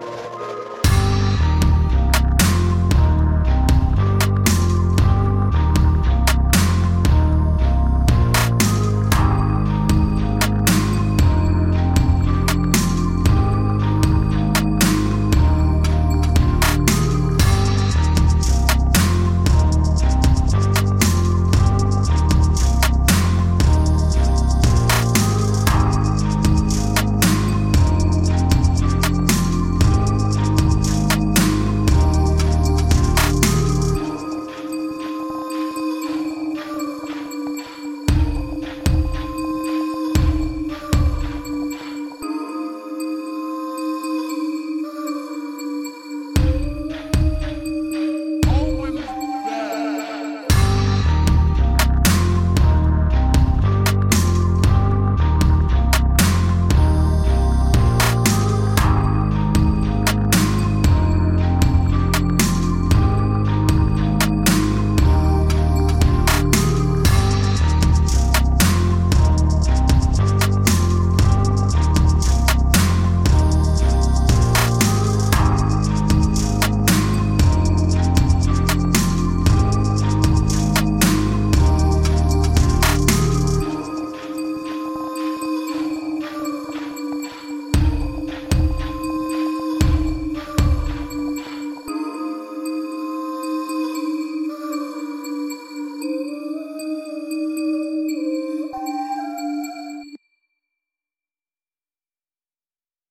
you